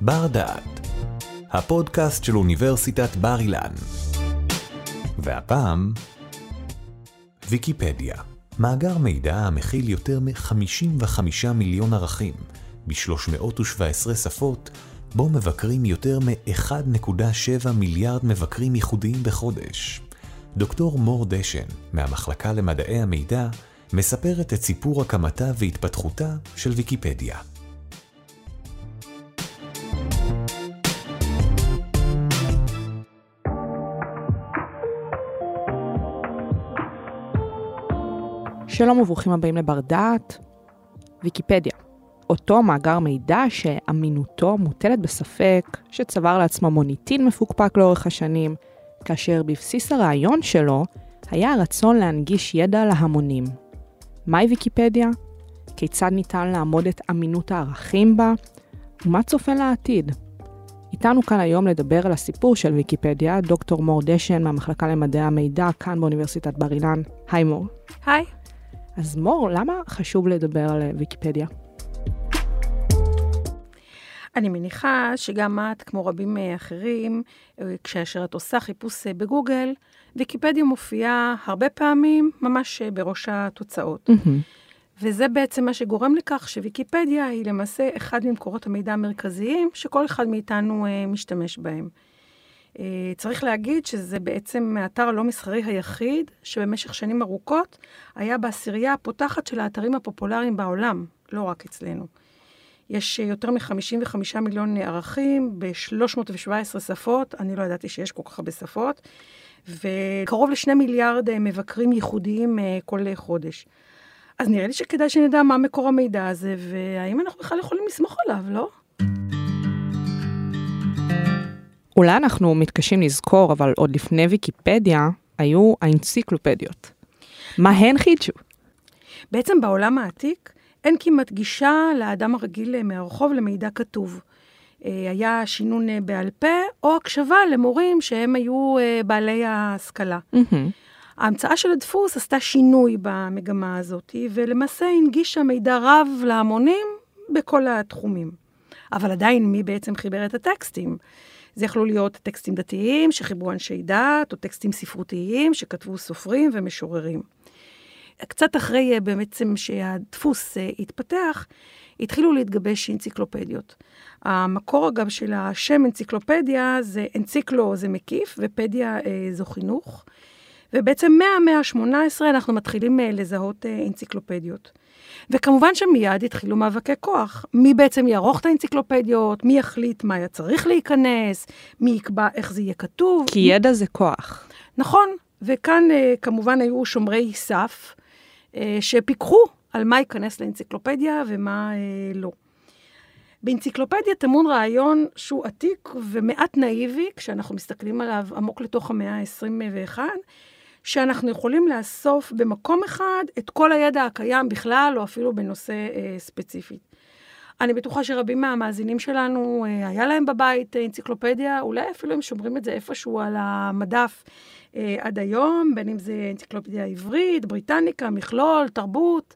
בר דעת, הפודקאסט של אוניברסיטת בר אילן. והפעם, ויקיפדיה, מאגר מידע המכיל יותר מ-55 מיליון ערכים, ב-317 שפות, בו מבקרים יותר מ-1.7 מיליארד מבקרים ייחודיים בחודש. דוקטור מור דשן, מהמחלקה למדעי המידע, מספרת את סיפור הקמתה והתפתחותה של ויקיפדיה. שלום וברוכים הבאים לבר דעת. ויקיפדיה, אותו מאגר מידע שאמינותו מוטלת בספק, שצבר לעצמו מוניטין מפוקפק לאורך השנים, כאשר בבסיס הרעיון שלו היה הרצון להנגיש ידע להמונים. מהי ויקיפדיה? כיצד ניתן לעמוד את אמינות הערכים בה? ומה צופן לעתיד? איתנו כאן היום לדבר על הסיפור של ויקיפדיה, דוקטור מור דשן מהמחלקה למדעי המידע כאן באוניברסיטת בר אילן. היי מור. היי. אז מור, למה חשוב לדבר על ויקיפדיה? אני מניחה שגם את, כמו רבים אחרים, כאשר את עושה חיפוש בגוגל, ויקיפדיה מופיעה הרבה פעמים ממש בראש התוצאות. Mm-hmm. וזה בעצם מה שגורם לכך שוויקיפדיה היא למעשה אחד ממקורות המידע המרכזיים שכל אחד מאיתנו משתמש בהם. Uh, צריך להגיד שזה בעצם האתר הלא מסחרי היחיד שבמשך שנים ארוכות היה בעשירייה הפותחת של האתרים הפופולריים בעולם, לא רק אצלנו. יש יותר מ-55 מיליון ערכים ב-317 שפות, אני לא ידעתי שיש כל כך הרבה שפות, וקרוב לשני מיליארד מבקרים ייחודיים כל חודש. אז נראה לי שכדאי שנדע מה מקור המידע הזה, והאם אנחנו בכלל יכולים לסמוך עליו, לא? אולי אנחנו מתקשים לזכור, אבל עוד לפני ויקיפדיה היו האנציקלופדיות. מה הן חידשו? בעצם בעולם העתיק אין כמעט גישה לאדם הרגיל מהרחוב למידע כתוב. היה שינון בעל פה, או הקשבה למורים שהם היו בעלי ההשכלה. Mm-hmm. ההמצאה של הדפוס עשתה שינוי במגמה הזאת, ולמעשה הנגישה מידע רב להמונים בכל התחומים. אבל עדיין, מי בעצם חיבר את הטקסטים? זה יכלו להיות טקסטים דתיים שחיברו אנשי דת, או טקסטים ספרותיים שכתבו סופרים ומשוררים. קצת אחרי בעצם שהדפוס התפתח, התחילו להתגבש אנציקלופדיות. המקור אגב של השם אנציקלופדיה זה אנציקלו זה מקיף ופדיה זו חינוך. ובעצם מהמאה ה-18 אנחנו מתחילים לזהות אנציקלופדיות. וכמובן שמיד התחילו מאבקי כוח. מי בעצם יערוך את האנציקלופדיות, מי יחליט מה היה צריך להיכנס, מי יקבע איך זה יהיה כתוב. כי ידע זה כוח. נכון, וכאן כמובן היו שומרי סף שפיקחו על מה ייכנס לאנציקלופדיה ומה לא. באנציקלופדיה טמון רעיון שהוא עתיק ומעט נאיבי, כשאנחנו מסתכלים עליו עמוק לתוך המאה ה-21, שאנחנו יכולים לאסוף במקום אחד את כל הידע הקיים בכלל, או אפילו בנושא אה, ספציפי. אני בטוחה שרבים מהמאזינים שלנו, אה, היה להם בבית אה, אנציקלופדיה, אולי אפילו הם שומרים את זה איפשהו על המדף אה, עד היום, בין אם זה אנציקלופדיה עברית, בריטניקה, מכלול, תרבות.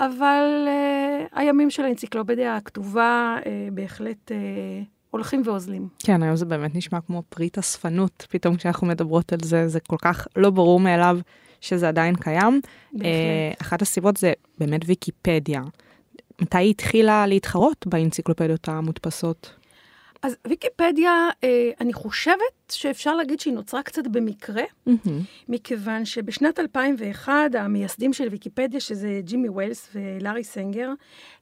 אבל אה, הימים של האנציקלופדיה הכתובה אה, בהחלט... אה, הולכים ואוזלים. כן, היום זה באמת נשמע כמו פריט אספנות, פתאום כשאנחנו מדברות על זה, זה כל כך לא ברור מאליו שזה עדיין קיים. בהחלט. אחת הסיבות זה באמת ויקיפדיה. מתי היא התחילה להתחרות באנציקלופדיות המודפסות? אז ויקיפדיה, אה, אני חושבת שאפשר להגיד שהיא נוצרה קצת במקרה, mm-hmm. מכיוון שבשנת 2001, המייסדים של ויקיפדיה, שזה ג'ימי ווילס ולארי סנגר,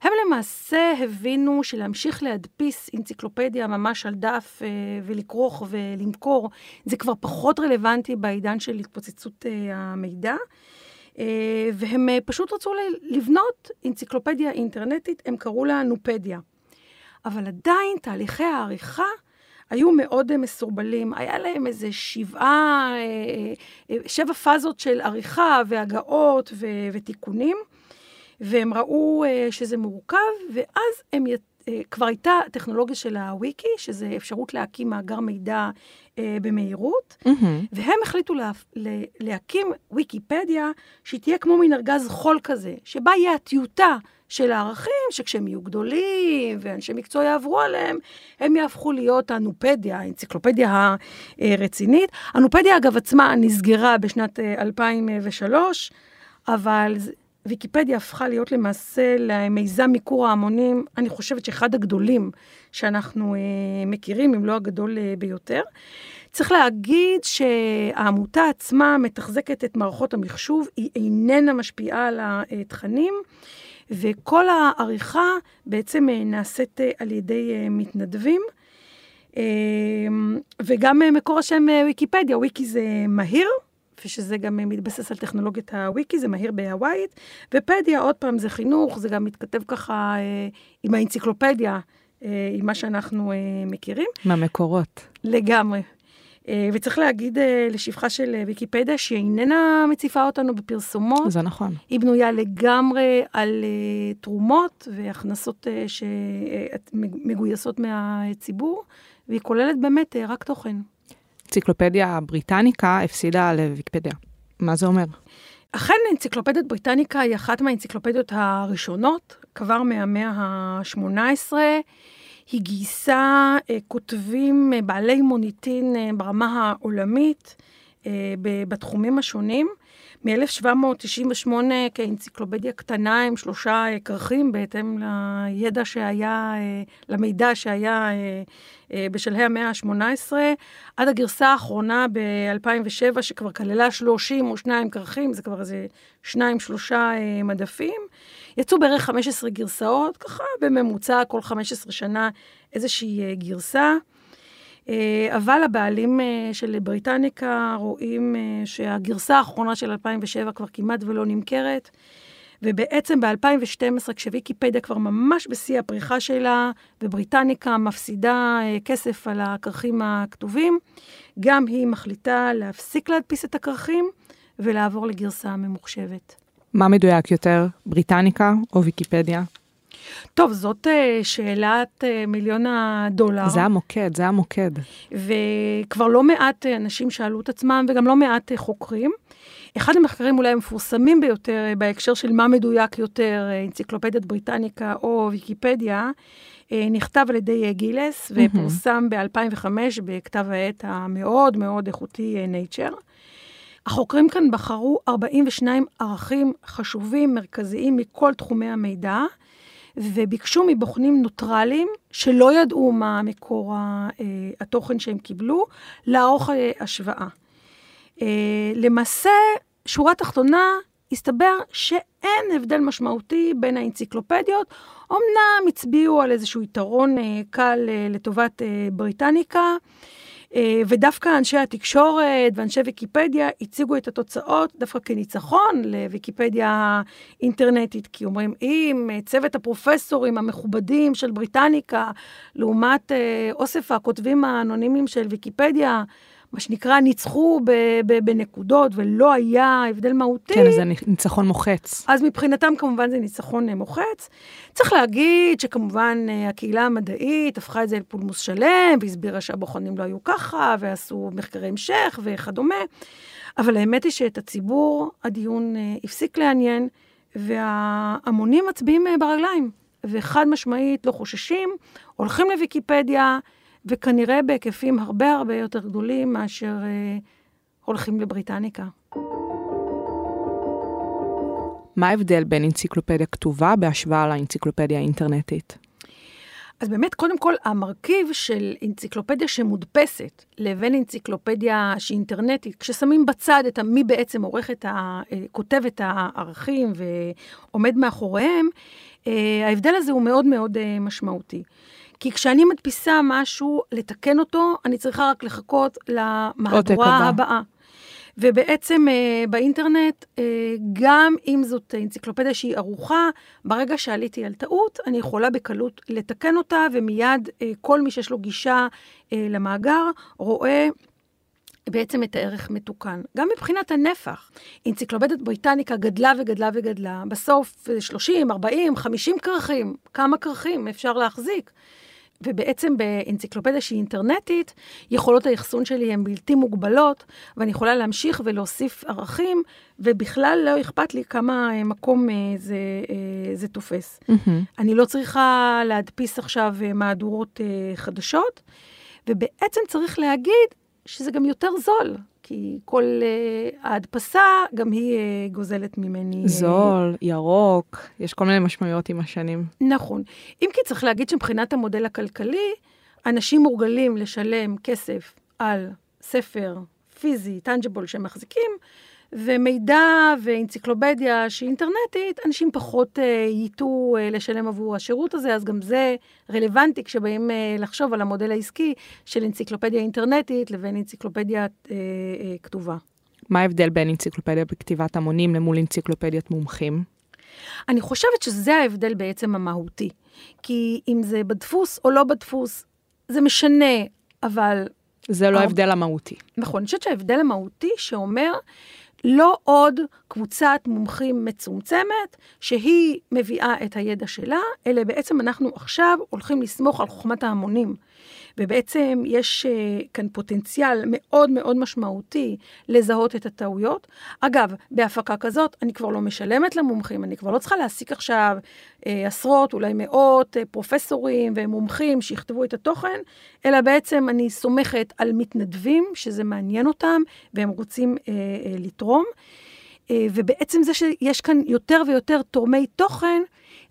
הם למעשה הבינו שלהמשיך להדפיס אנציקלופדיה ממש על דף אה, ולכרוך ולמכור, זה כבר פחות רלוונטי בעידן של התפוצצות אה, המידע. והם פשוט רצו לבנות אנציקלופדיה אינטרנטית, הם קראו לה נופדיה. אבל עדיין תהליכי העריכה היו מאוד מסורבלים. היה להם איזה שבעה, אה, אה, שבע פאזות של עריכה והגאות ו- ותיקונים, והם ראו אה, שזה מורכב, ואז הם כבר הייתה טכנולוגיה של הוויקי, שזה אפשרות להקים מאגר מידע אה, במהירות, mm-hmm. והם החליטו לה, להקים ויקיפדיה שהיא תהיה כמו מין ארגז חול כזה, שבה יהיה הטיוטה של הערכים שכשהם יהיו גדולים ואנשי מקצוע יעברו עליהם, הם יהפכו להיות הנופדיה, האנציקלופדיה הרצינית. הנופדיה, אגב, עצמה נסגרה בשנת 2003, אה, אבל ויקיפדיה הפכה להיות למעשה למיזם מיקור ההמונים, אני חושבת שאחד הגדולים שאנחנו אה, מכירים, אם לא הגדול אה, ביותר. צריך להגיד שהעמותה עצמה מתחזקת את מערכות המחשוב, היא איננה משפיעה על התכנים, וכל העריכה בעצם אה, נעשית אה, על ידי אה, מתנדבים. וגם מקור השם ויקיפדיה, וויקי זה מהיר, ושזה גם מתבסס על טכנולוגיית הוויקי, זה מהיר בהוואית, ופדיה, עוד פעם, זה חינוך, זה גם מתכתב ככה עם האנציקלופדיה, עם מה שאנחנו מכירים. מהמקורות. לגמרי. אה, וצריך להגיד אה, לשבחה של אה, ויקיפדיה שהיא איננה מציפה אותנו בפרסומות. זה נכון. היא בנויה לגמרי על תרומות והכנסות שמגויסות מהציבור, והיא כוללת באמת רק תוכן. אנציקלופדיה בריטניקה הפסידה לוויקיפדיה. מה זה אומר? אכן, אנציקלופדיית בריטניקה היא אחת מהאנציקלופדיות הראשונות, כבר מהמאה ה-18. היא גייסה אה, כותבים אה, בעלי מוניטין אה, ברמה העולמית בתחומים השונים. מ-1798 כאנציקלופדיה קטנה עם שלושה כרכים, בהתאם לידע שהיה, למידע שהיה בשלהי המאה ה-18, עד הגרסה האחרונה ב-2007, שכבר כללה 32 כרכים, זה כבר איזה שניים, שלושה מדפים. יצאו בערך 15 גרסאות, ככה בממוצע כל 15 שנה איזושהי אה, גרסה. אה, אבל הבעלים אה, של בריטניקה רואים שהגרסה האחרונה של 2007 כבר כמעט ולא נמכרת. ובעצם ב-2012, כשוויקיפדיה כבר ממש בשיא הפריחה שלה, ובריטניקה מפסידה כסף על הכרכים הכתובים, גם היא מחליטה להפסיק להדפיס את הכרכים ולעבור לגרסה ממוחשבת. מה מדויק יותר, בריטניקה או ויקיפדיה? טוב, זאת uh, שאלת uh, מיליון הדולר. זה המוקד, זה המוקד. וכבר לא מעט uh, אנשים שאלו את עצמם, וגם לא מעט חוקרים. אחד המחקרים אולי המפורסמים ביותר בהקשר של מה מדויק יותר, אנציקלופדיית בריטניקה או ויקיפדיה, נכתב על ידי גילס, ופורסם ב-2005 בכתב העת המאוד מאוד איכותי Nature. החוקרים כאן בחרו 42 ערכים חשובים, מרכזיים, מכל תחומי המידע, וביקשו מבוחנים נוטרלים, שלא ידעו מה מקור אה, התוכן שהם קיבלו, לערוך אה, השוואה. אה, למעשה, שורה תחתונה, הסתבר שאין הבדל משמעותי בין האנציקלופדיות. אמנם הצביעו על איזשהו יתרון קל לטובת בריטניקה, ודווקא אנשי התקשורת ואנשי ויקיפדיה הציגו את התוצאות דווקא כניצחון לוויקיפדיה אינטרנטית, כי אומרים, אם צוות הפרופסורים המכובדים של בריטניקה, לעומת אה, אוסף הכותבים האנונימיים של ויקיפדיה, מה שנקרא, ניצחו בנקודות ולא היה הבדל מהותי. כן, זה ניצחון מוחץ. אז מבחינתם כמובן זה ניצחון אה, מוחץ. צריך להגיד שכמובן אה, הקהילה המדעית הפכה את זה לפולמוס שלם, והסבירה שהבוחנים לא היו ככה, ועשו מחקרי המשך וכדומה. אבל האמת היא שאת הציבור הדיון אה, הפסיק לעניין, וההמונים מצביעים ברגליים, וחד משמעית לא חוששים, הולכים לוויקיפדיה, וכנראה בהיקפים הרבה הרבה יותר גדולים מאשר אה, הולכים לבריטניקה. מה ההבדל בין אנציקלופדיה כתובה בהשוואה לאנציקלופדיה האינטרנטית? אז באמת, קודם כל, המרכיב של אנציקלופדיה שמודפסת לבין אנציקלופדיה שהיא אינטרנטית, כששמים בצד את מי בעצם עורך את ה... אה, כותב את הערכים ועומד מאחוריהם, אה, ההבדל הזה הוא מאוד מאוד משמעותי. כי כשאני מדפיסה משהו, לתקן אותו, אני צריכה רק לחכות למהדורה הבאה. ובעצם uh, באינטרנט, uh, גם אם זאת אנציקלופדיה שהיא ערוכה, ברגע שעליתי על טעות, אני יכולה בקלות לתקן אותה, ומיד uh, כל מי שיש לו גישה uh, למאגר רואה בעצם את הערך מתוקן. גם מבחינת הנפח, אנציקלופדיית בריטניקה גדלה וגדלה וגדלה, בסוף 30, 40, 50 כרכים, כמה כרכים אפשר להחזיק? ובעצם באנציקלופדיה שהיא אינטרנטית, יכולות האחסון שלי הן בלתי מוגבלות, ואני יכולה להמשיך ולהוסיף ערכים, ובכלל לא אכפת לי כמה אה, מקום אה, זה, אה, זה תופס. Mm-hmm. אני לא צריכה להדפיס עכשיו מהדורות חדשות, ובעצם צריך להגיד שזה גם יותר זול. כי כל uh, ההדפסה, גם היא uh, גוזלת ממני. זול, uh, ירוק, יש כל מיני משמעויות עם השנים. נכון. אם כי צריך להגיד שמבחינת המודל הכלכלי, אנשים מורגלים לשלם כסף על ספר פיזי, טנג'יבול שהם מחזיקים, ומידע ואנציקלופדיה שהיא אינטרנטית, אנשים פחות uh, ייטו uh, לשלם עבור השירות הזה, אז גם זה רלוונטי כשבאים uh, לחשוב על המודל העסקי של אנציקלופדיה אינטרנטית לבין אנציקלופדיה כתובה. מה ההבדל בין אנציקלופדיה בכתיבת המונים למול אנציקלופדיית מומחים? אני חושבת שזה ההבדל בעצם המהותי. כי אם זה בדפוס או לא בדפוס, זה משנה, אבל... זה לא ההבדל המהותי. נכון, אני חושבת שההבדל המהותי שאומר לא עוד קבוצת מומחים מצומצמת, שהיא מביאה את הידע שלה, אלא בעצם אנחנו עכשיו הולכים לסמוך על חוכמת ההמונים. ובעצם יש uh, כאן פוטנציאל מאוד מאוד משמעותי לזהות את הטעויות. אגב, בהפקה כזאת אני כבר לא משלמת למומחים, אני כבר לא צריכה להעסיק עכשיו uh, עשרות, אולי מאות uh, פרופסורים ומומחים שיכתבו את התוכן, אלא בעצם אני סומכת על מתנדבים, שזה מעניין אותם, והם רוצים uh, uh, לתרום. Uh, ובעצם זה שיש כאן יותר ויותר תורמי תוכן,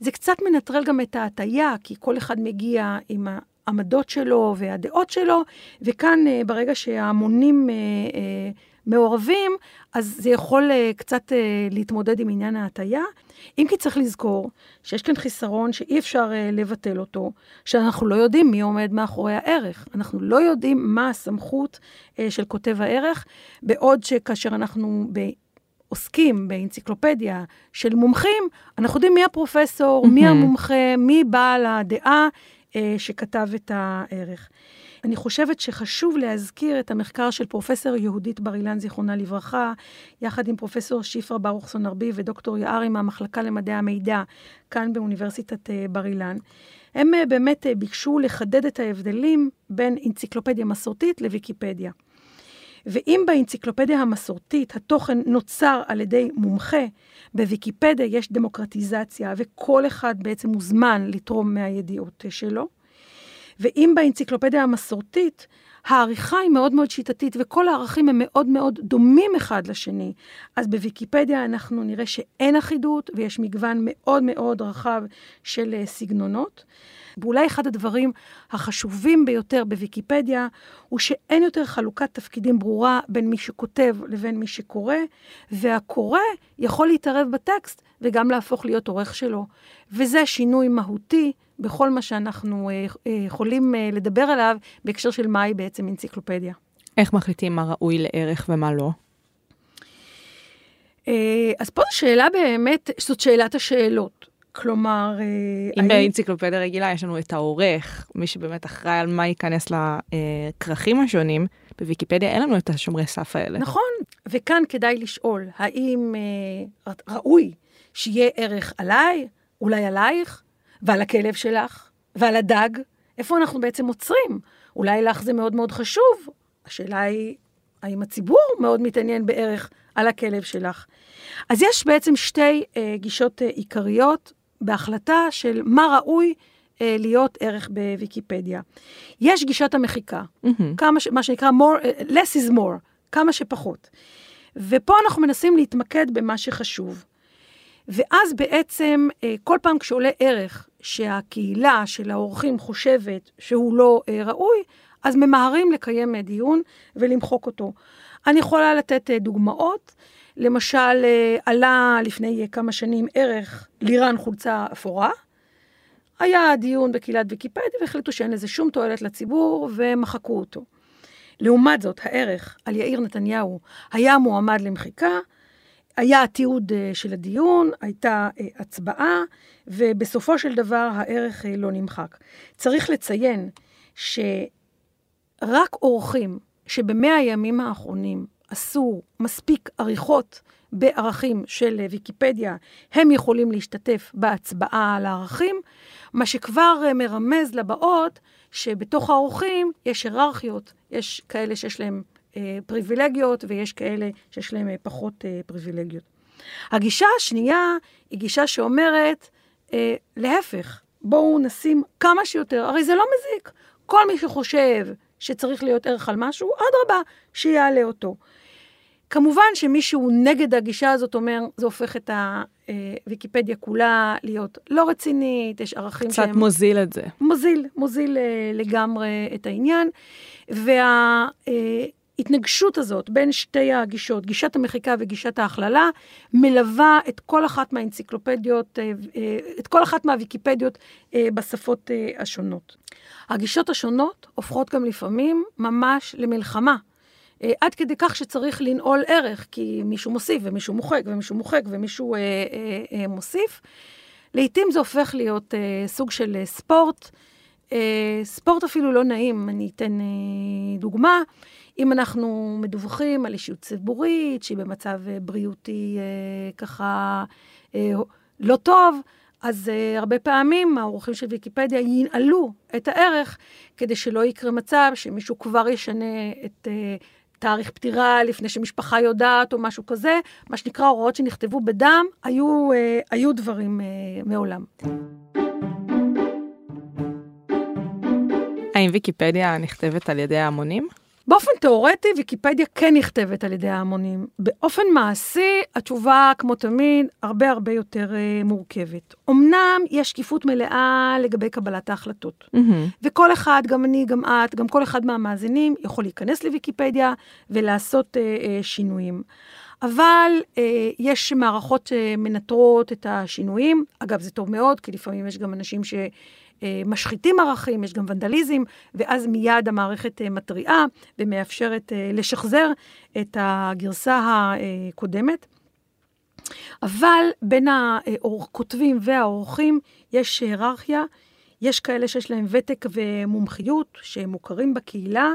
זה קצת מנטרל גם את ההטייה, כי כל אחד מגיע עם העמדות שלו והדעות שלו, וכאן אה, ברגע שההמונים אה, אה, מעורבים, אז זה יכול קצת להתמודד עם עניין ההטייה. אם כי צריך לזכור שיש כאן חיסרון שאי אפשר לבטל אותו, שאנחנו לא יודעים מי עומד מאחורי הערך. אנחנו לא יודעים מה הסמכות של כותב הערך, בעוד שכאשר אנחנו ב... עוסקים באנציקלופדיה של מומחים, אנחנו יודעים מי הפרופסור. מי המומחה, מי בעל הדעה, שכתב את הערך. אני חושבת שחשוב להזכיר את המחקר של פרופסור יהודית בר אילן, זיכרונה לברכה, יחד עם פרופסור שיפרה ברוכסון ארבי ודוקטור יערי מהמחלקה למדעי המידע, כאן באוניברסיטת אה, בר אילן. הם אה, באמת ביקשו לחדד את ההבדלים בין אנציקלופדיה מסורתית לוויקיפדיה. ואם באנציקלופדיה המסורתית התוכן נוצר על ידי מומחה, בוויקיפדיה יש דמוקרטיזציה, וכל אחד בעצם מוזמן לתרום מהידיעות שלו. ואם באנציקלופדיה המסורתית, העריכה היא מאוד מאוד שיטתית, וכל הערכים הם מאוד מאוד דומים אחד לשני. אז בוויקיפדיה אנחנו נראה שאין אחידות, ויש מגוון מאוד מאוד רחב של אה, סגנונות. ואולי אחד הדברים החשובים ביותר בוויקיפדיה, הוא שאין יותר חלוקת תפקידים ברורה בין מי שכותב לבין מי שקורא, והקורא יכול להתערב בטקסט וגם להפוך להיות עורך שלו. וזה שינוי מהותי בכל מה שאנחנו אה, אה, יכולים אה, לדבר עליו בהקשר של מהי בעצם אנציקלופדיה. איך מחליטים מה ראוי לערך ומה לא? אז פה זו שאלה באמת, זאת שאלת השאלות. כלומר... אם אני... באנציקלופדיה רגילה יש לנו את העורך, מי שבאמת אחראי על מה ייכנס לכרכים השונים, בוויקיפדיה אין לנו את השומרי סף האלה. נכון, וכאן כדאי לשאול, האם אה, ראוי שיהיה ערך עליי, אולי עלייך, ועל הכלב שלך, ועל הדג? איפה אנחנו בעצם עוצרים? אולי לך זה מאוד מאוד חשוב. השאלה היא, האם הציבור מאוד מתעניין בערך על הכלב שלך? אז יש בעצם שתי אה, גישות אה, עיקריות בהחלטה של מה ראוי אה, להיות ערך בוויקיפדיה. יש גישת המחיקה, mm-hmm. כמה ש, מה שנקרא more, uh, less is more, כמה שפחות. ופה אנחנו מנסים להתמקד במה שחשוב. ואז בעצם, אה, כל פעם כשעולה ערך שהקהילה של האורחים חושבת שהוא לא אה, ראוי, אז ממהרים לקיים אה, דיון ולמחוק אותו. אני יכולה לתת דוגמאות. למשל, עלה לפני כמה שנים ערך לירן חולצה אפורה. היה דיון בקהילת ויקיפדיה והחליטו שאין לזה שום תועלת לציבור ומחקו אותו. לעומת זאת, הערך על יאיר נתניהו היה מועמד למחיקה, היה תיעוד אה, של הדיון, הייתה הצבעה, ובסופו של דבר הערך לא נמחק. צריך לציין שרק אורחים שבמאה הימים האחרונים עשו מספיק עריכות בערכים של ויקיפדיה, הם יכולים להשתתף בהצבעה על הערכים, מה שכבר מרמז לבאות שבתוך האורחים יש היררכיות, יש כאלה שיש להם אה, פריבילגיות ויש כאלה שיש להם אה, פחות אה, פריבילגיות. הגישה השנייה היא גישה שאומרת, אה, להפך, בואו נשים כמה שיותר, הרי זה לא מזיק. כל מי שחושב שצריך להיות ערך על משהו, אדרבה, שיעלה אותו. כמובן שמישהו נגד הגישה הזאת אומר, זה הופך את הוויקיפדיה כולה להיות לא רצינית, יש ערכים קצת שהם... קצת מוזיל את זה. מוזיל, מוזיל אה, לגמרי את העניין. וההתנגשות הזאת בין שתי הגישות, גישת המחיקה וגישת ההכללה, מלווה את כל אחת מהאנציקלופדיות, אה, אה, את כל אחת מהוויקיפדיות בשפות השונות. הגישות השונות הופכות גם לפעמים ממש למלחמה. אה, עד כדי כך שצריך לנעול ערך, כי מישהו מוסיף ומישהו מוחק ומישהו מוחק ומישהו אה, אה, אה, מוסיף. לעתים זה הופך להיות אה, סוג של אה, ספורט, אה, ספורט אפילו לא נעים. אני אתן אה, דוגמה. אם אנחנו מדווחים על אישיות ציבורית שהיא במצב אה, בריאותי אה, ככה אה, לא טוב, אז uh, הרבה פעמים האורחים של ויקיפדיה ינעלו את הערך כדי שלא יקרה מצב שמישהו כבר ישנה את uh, תאריך פטירה לפני שמשפחה יודעת או משהו כזה, מה שנקרא הוראות שנכתבו בדם, היו, אה, היו דברים אה, מעולם. האם ויקיפדיה נכתבת על ידי ההמונים? באופן תיאורטי, ויקיפדיה כן נכתבת על ידי ההמונים. באופן מעשי, התשובה, כמו תמיד, הרבה הרבה יותר uh, מורכבת. אמנם יש שקיפות מלאה לגבי קבלת ההחלטות. Mm-hmm. וכל אחד, גם אני, גם את, גם כל אחד מהמאזינים, יכול להיכנס לוויקיפדיה ולעשות uh, uh, שינויים. אבל uh, יש מערכות שמנטרות את השינויים. אגב, זה טוב מאוד, כי לפעמים יש גם אנשים ש... אה, משחיתים ערכים, יש גם ונדליזם, ואז מיד המערכת אה, מתריעה ומאפשרת אה, לשחזר את הגרסה הקודמת. אבל בין הכותבים והעורכים יש היררכיה, יש כאלה שיש להם ותק ומומחיות, שהם מוכרים בקהילה,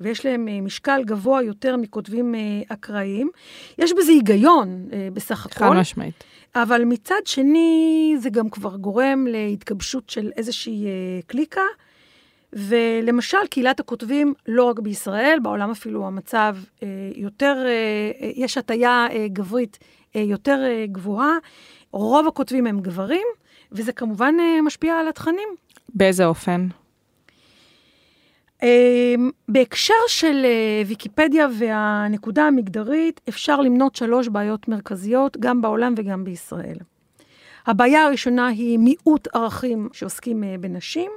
ויש להם משקל גבוה יותר מכותבים אקראיים. יש בזה היגיון בסך הכל. חד משמעית. אבל מצד שני, זה גם כבר גורם להתגבשות של איזושהי אה, קליקה. ולמשל, קהילת הכותבים, לא רק בישראל, בעולם אפילו המצב אה, יותר, אה, יש הטיה אה, גברית אה, יותר אה, גבוהה. רוב הכותבים הם גברים, וזה כמובן אה, משפיע על התכנים. באיזה אופן? אמ, בהקשר של אה, ויקיפדיה והנקודה המגדרית, אפשר למנות שלוש בעיות מרכזיות, גם בעולם וגם בישראל. הבעיה הראשונה היא מיעוט ערכים שעוסקים אה, בנשים.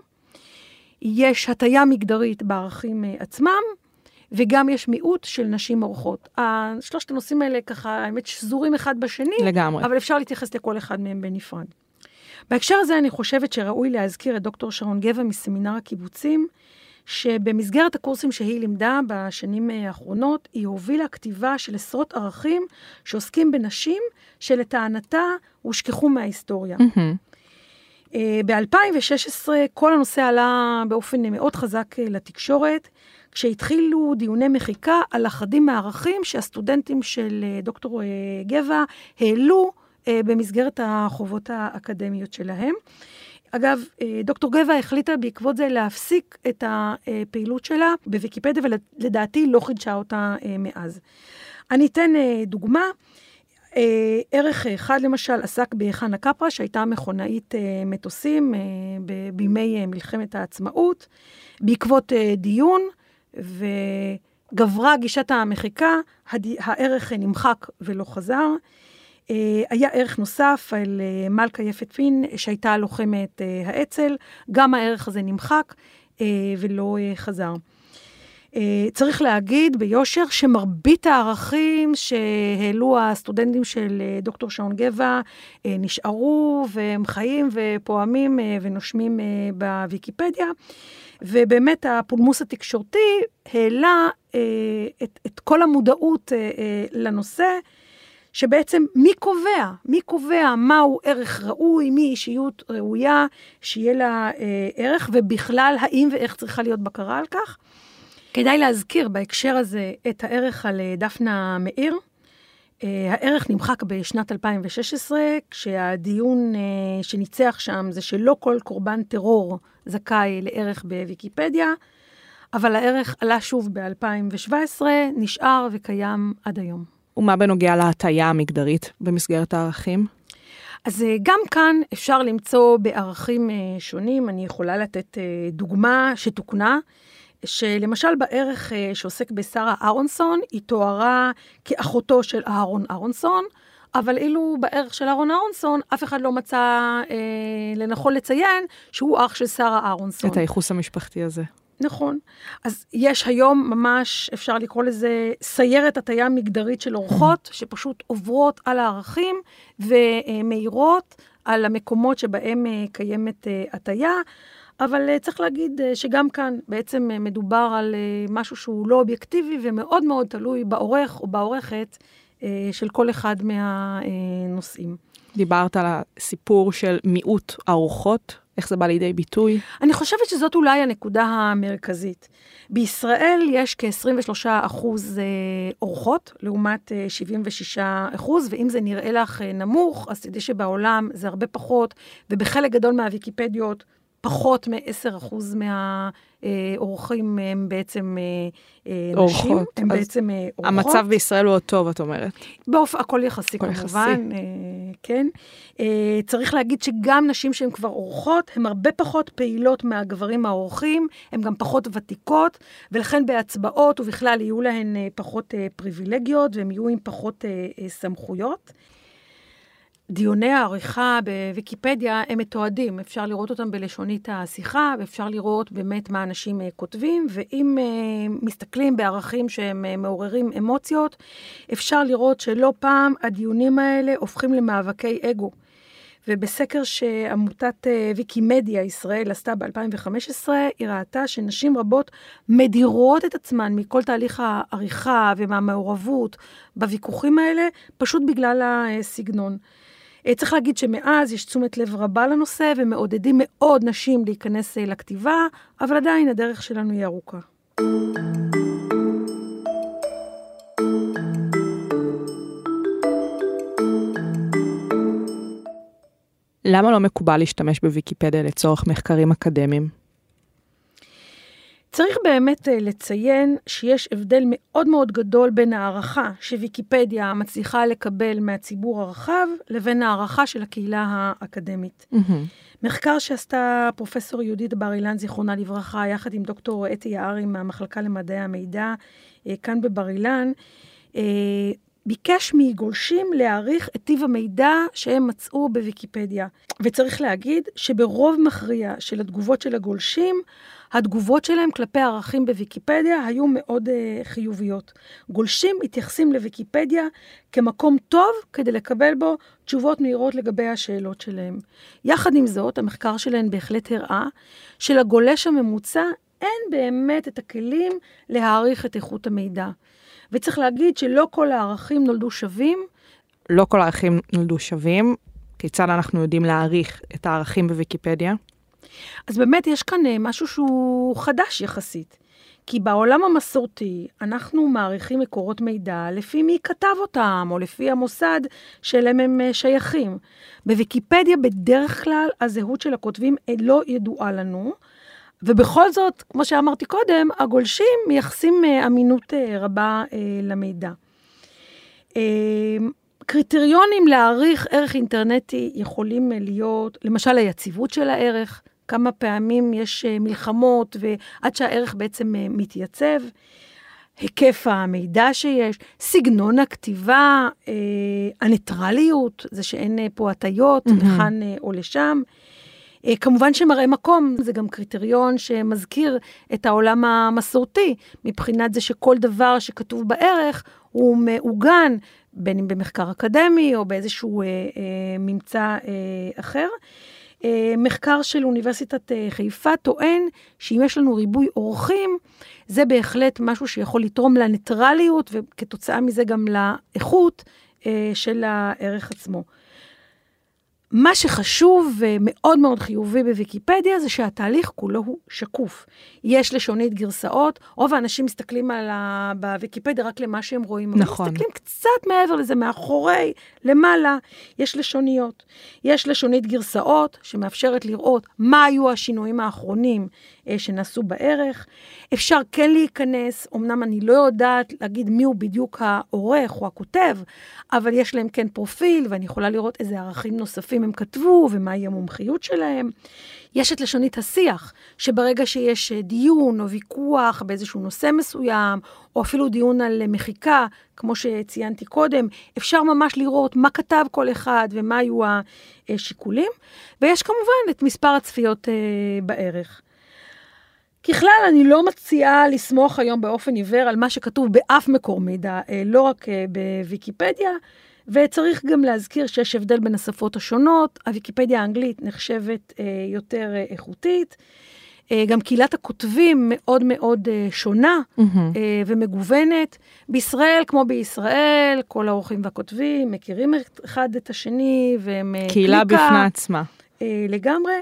יש הטיה מגדרית בערכים אה, עצמם, וגם יש מיעוט של נשים אורחות. שלושת הנושאים האלה ככה, האמת, שזורים אחד בשני. לגמרי. אבל אפשר להתייחס לכל אחד מהם בנפרד. בהקשר הזה אני חושבת שראוי להזכיר את דוקטור שרון גבע מסמינר הקיבוצים, שבמסגרת הקורסים שהיא לימדה בשנים האחרונות, היא הובילה כתיבה של עשרות ערכים שעוסקים בנשים, שלטענתה הושכחו מההיסטוריה. Mm-hmm. ב-2016 כל הנושא עלה באופן מאוד חזק אה, לתקשורת, כשהתחילו דיוני מחיקה על אחדים מהערכים שהסטודנטים של אה, דוקטור גבע העלו במסגרת החובות האקדמיות שלהם. אגב, אה, דוקטור גבע החליטה בעקבות זה להפסיק את הפעילות שלה בוויקיפדיה, ולדעתי לא חידשה אותה אה, מאז. אני אתן אה, דוגמה. ערך אחד למשל עסק בחנה קפרה, שהייתה מכונאית מטוסים בימי מלחמת העצמאות. בעקבות דיון וגברה גישת המחיקה, הערך נמחק ולא חזר. אה, היה ערך נוסף על אה, מלכה יפת פין, שהייתה לוחמת אה, האצ"ל, גם הערך הזה נמחק ולא חזר. צריך להגיד ביושר שמרבית הערכים שהעלו הסטודנטים של דוקטור שעון גבע נשארו והם חיים ופועמים ונושמים בוויקיפדיה. ובאמת הפולמוס התקשורתי העלה את, את כל המודעות לנושא. שבעצם מי קובע? מי קובע מהו ערך ראוי, מי אישיות ראויה שיהיה לה אה, ערך, ובכלל, האם ואיך צריכה להיות בקרה על כך? כדאי להזכיר בהקשר הזה את הערך על אה, דפנה מאיר, הערך נמחק בשנת 2016, כשהדיון שניצח שם זה שלא כל קורבן טרור זכאי לערך בוויקיפדיה, אבל הערך עלה שוב ב-2017, נשאר וקיים עד היום. ומה בנוגע להטייה המגדרית במסגרת הערכים? אז אה, גם כאן אפשר למצוא בערכים אה, שונים. אני יכולה לתת אה, דוגמה שתוקנה, שלמשל בערך שעוסק בשרה אהרונסון, היא תוארה כאחותו של אהרון אהרונסון, אבל אילו בערך של אהרון אהרונסון, אף אחד לא מצא אה, לנכון לציין שהוא אח של שרה אהרונסון. את הייחוס המשפחתי הזה. נכון. אז יש היום ממש, אפשר לקרוא לזה סיירת הטיה מגדרית של אורחות, שפשוט עוברות על הערכים ומאירות על המקומות שבהם אה, קיימת אה, הטיה. אבל אה, צריך להגיד שגם כאן בעצם מדובר על משהו שהוא לא אובייקטיבי ומאוד מאוד תלוי בעורך או בעורכת של כל אחד מהנושאים. דיברת על הסיפור של מיעוט ארוחות איך זה בא לידי ביטוי? אני חושבת שזאת אולי הנקודה המרכזית. בישראל יש כ-23 אחוז אה, אורחות, לעומת 76 אה, אחוז, ואם זה נראה לך אה, נמוך, אז תדעי שבעולם זה הרבה פחות, ובחלק גדול מהוויקיפדיות פחות מ-10% מהאורחים הם בעצם אה, נשים. אורחות. הם בעצם אורחות. המצב בישראל הוא עוד טוב, את אומרת. באופן, הכל יחסי הכל כמובן, יחסי. כן. צריך להגיד שגם נשים שהן כבר אורחות, הן הרבה פחות פעילות מהגברים האורחים, הן גם פחות ותיקות, ולכן בהצבעות ובכלל יהיו להן פחות פריבילגיות, והן יהיו עם פחות סמכויות. דיוני העריכה בוויקיפדיה הם מתועדים, אפשר לראות אותם בלשונית השיחה, ואפשר לראות באמת מה אנשים אה, כותבים, ואם uh, מסתכלים בערכים שהם uh, מעוררים אמוציות, אפשר לראות שלא פעם הדיונים האלה הופכים למאבקי אגו. ובסקר שעמותת ויקימדיה ישראל עשתה ב-2015, היא ראתה שנשים רבות מדירות את עצמן מכל תהליך העריכה ומהמעורבות בוויכוחים האלה, פשוט בגלל הסגנון. אה, צריך להגיד שמאז יש תשומת לב רבה לנושא ומעודדים מאוד נשים להיכנס אה, לכתיבה, אבל עדיין הדרך שלנו היא ארוכה. למה לא מקובל להשתמש בוויקיפדיה לצורך מחקרים אקדמיים? צריך באמת אה, לציין שיש הבדל מאוד מאוד גדול בין הערכה שוויקיפדיה מצליחה לקבל מהציבור הרחב, לבין הערכה של הקהילה האקדמית. Mm-hmm. מחקר שעשתה פרופסור יהודית בר אילן, זיכרונה לברכה, יחד עם דוקטור אתי יערי מהמחלקה למדעי המידע אה, כאן בבר אילן, אה, ביקש מגולשים להעריך את טיב המידע שהם מצאו בוויקיפדיה. וצריך להגיד שברוב מכריע של התגובות של הגולשים, התגובות שלהם כלפי ערכים בוויקיפדיה היו מאוד uh, חיוביות. גולשים מתייחסים לוויקיפדיה כמקום טוב כדי לקבל בו תשובות מהירות לגבי השאלות שלהם. יחד עם זאת, המחקר שלהם בהחלט הראה שלגולש הממוצע אין באמת את הכלים להעריך את איכות המידע. וצריך להגיד שלא כל הערכים נולדו שווים. לא כל הערכים נולדו שווים. כיצד אנחנו יודעים להעריך את הערכים בוויקיפדיה? אז באמת יש כאן אה, משהו שהוא חדש יחסית. כי בעולם המסורתי אנחנו מעריכים מקורות מידע לפי מי כתב אותם, או לפי המוסד שאליהם הם אה, שייכים. בוויקיפדיה בדרך כלל הזהות של הכותבים אה, לא ידועה לנו, ובכל זאת, כמו שאמרתי קודם, הגולשים מייחסים אמינות רבה למידע. קריטריונים להעריך ערך אינטרנטי יכולים להיות, למשל היציבות של הערך, כמה פעמים יש אה, מלחמות ועד שהערך בעצם אה, מתייצב, היקף המידע שיש, סגנון הכתיבה, אה, הניטרליות, זה שאין פה הטיות mm-hmm. לכאן או לשם. כמובן שמראה מקום זה גם קריטריון שמזכיר את העולם המסורתי, מבחינת זה שכל דבר שכתוב בערך הוא מעוגן, בין אם במחקר אקדמי או באיזשהו אה, אה, ממצא אה, אחר. אה, מחקר של אוניברסיטת אה, חיפה טוען שאם יש לנו ריבוי אורחים, זה בהחלט משהו שיכול לתרום לניטרליות וכתוצאה מזה גם לאיכות אה, של הערך עצמו. מה שחשוב ומאוד מאוד חיובי בוויקיפדיה זה שהתהליך כולו הוא שקוף. יש לשונית גרסאות, רוב האנשים מסתכלים על ה... בוויקיפדיה רק למה שהם רואים. נכון. מסתכלים קצת מעבר לזה, מאחורי, למעלה, יש לשוניות. יש לשונית גרסאות שמאפשרת לראות מה היו השינויים האחרונים אה, שנעשו בערך. אפשר כן להיכנס, אמנם אני לא יודעת להגיד מיהו בדיוק העורך או הכותב, אבל יש להם כן פרופיל, ואני יכולה לראות איזה ערכים נוספים הם כתבו ומהי המומחיות שלהם. יש את לשונית השיח, שברגע שיש דיון או ויכוח באיזשהו נושא מסוים, או אפילו דיון על מחיקה, כמו שציינתי קודם, אפשר ממש לראות מה כתב כל אחד ומה היו השיקולים. ויש כמובן את מספר הצפיות אה, בערך. ככלל, אני לא מציעה לסמוך היום באופן עיוור על מה שכתוב באף מקור מידע, אה, לא רק אה, בוויקיפדיה, וצריך גם להזכיר שיש הבדל בין השפות השונות. הוויקיפדיה האנגלית נחשבת אה, יותר איכותית. גם קהילת הכותבים מאוד מאוד שונה mm-hmm. ומגוונת. בישראל, כמו בישראל, כל האורחים והכותבים מכירים אחד את השני, והם קהילה קליקה, בפני עצמה. לגמרי.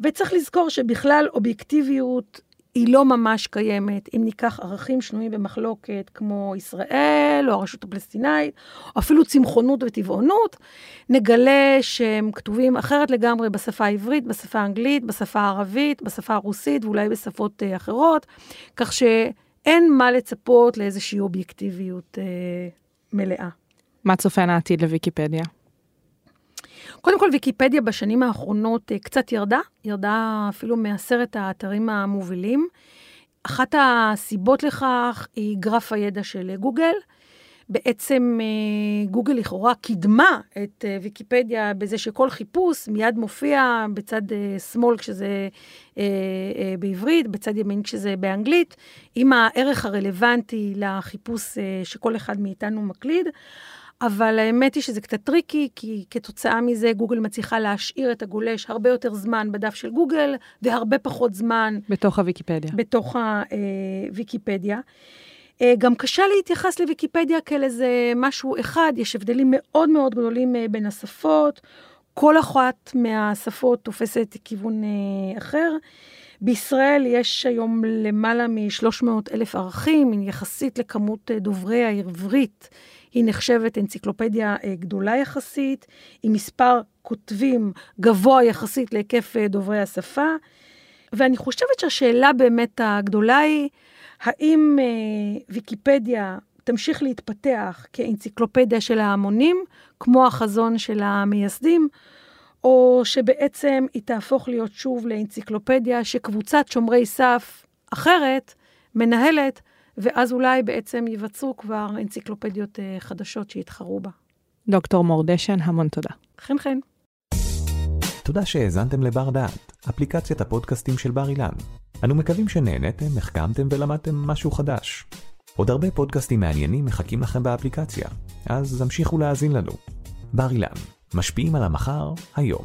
וצריך לזכור שבכלל אובייקטיביות היא לא ממש קיימת. אם ניקח ערכים שנויים במחלוקת כמו ישראל או הרשות הפלסטינאית, או אפילו צמחונות וטבעונות, נגלה שהם כתובים אחרת לגמרי בשפה העברית, בשפה האנגלית, בשפה הערבית, בשפה הרוסית ואולי בשפות אה, אחרות, כך שאין מה לצפות לאיזושהי אובייקטיביות אה, מלאה. מה צופן העתיד לוויקיפדיה? קודם כל, ויקיפדיה בשנים האחרונות אה, קצת ירדה, ירדה אפילו מעשרת האתרים המובילים. אחת הסיבות לכך היא גרף הידע של גוגל. בעצם אה, גוגל לכאורה קידמה את אה, ויקיפדיה בזה שכל חיפוש מיד מופיע בצד שמאל כשזה בעברית, בצד ימין כשזה באנגלית, עם הערך הרלוונטי לחיפוש שכל אחד מאיתנו מקליד. אבל האמת היא שזה קצת טריקי, כי כתוצאה מזה גוגל מצליחה להשאיר את הגולש הרבה יותר זמן בדף של גוגל, והרבה פחות זמן... בתוך הוויקיפדיה. בתוך הוויקיפדיה. אה, גם קשה להתייחס לוויקיפדיה כאל איזה משהו אחד, יש הבדלים מאוד מאוד גדולים אה, בין השפות, כל אחת מהשפות תופסת כיוון אה, אחר. בישראל יש היום למעלה מ-300 אלף ערכים, יחסית לכמות דוברי העברית. היא נחשבת אנציקלופדיה אה, גדולה יחסית, עם מספר כותבים גבוה יחסית להיקף אה, דוברי השפה. ואני חושבת שהשאלה באמת הגדולה היא, האם אה, ויקיפדיה תמשיך להתפתח כאנציקלופדיה של ההמונים, כמו החזון של המייסדים, או שבעצם היא תהפוך להיות שוב לאנציקלופדיה שקבוצת שומרי סף אחרת מנהלת, ואז אולי בעצם ייווצרו כבר אנציקלופדיות אה, חדשות שיתחרו בה. דוקטור מור דשן, המון תודה. חן חן. תודה שהאזנתם לבר דעת, אפליקציית הפודקאסטים של בר אילן. אנו מקווים שנהנתם, החכמתם ולמדתם משהו חדש. עוד הרבה פודקאסטים מעניינים מחכים לכם באפליקציה, אז המשיכו להאזין לנו. בר אילן, משפיעים על המחר, היום.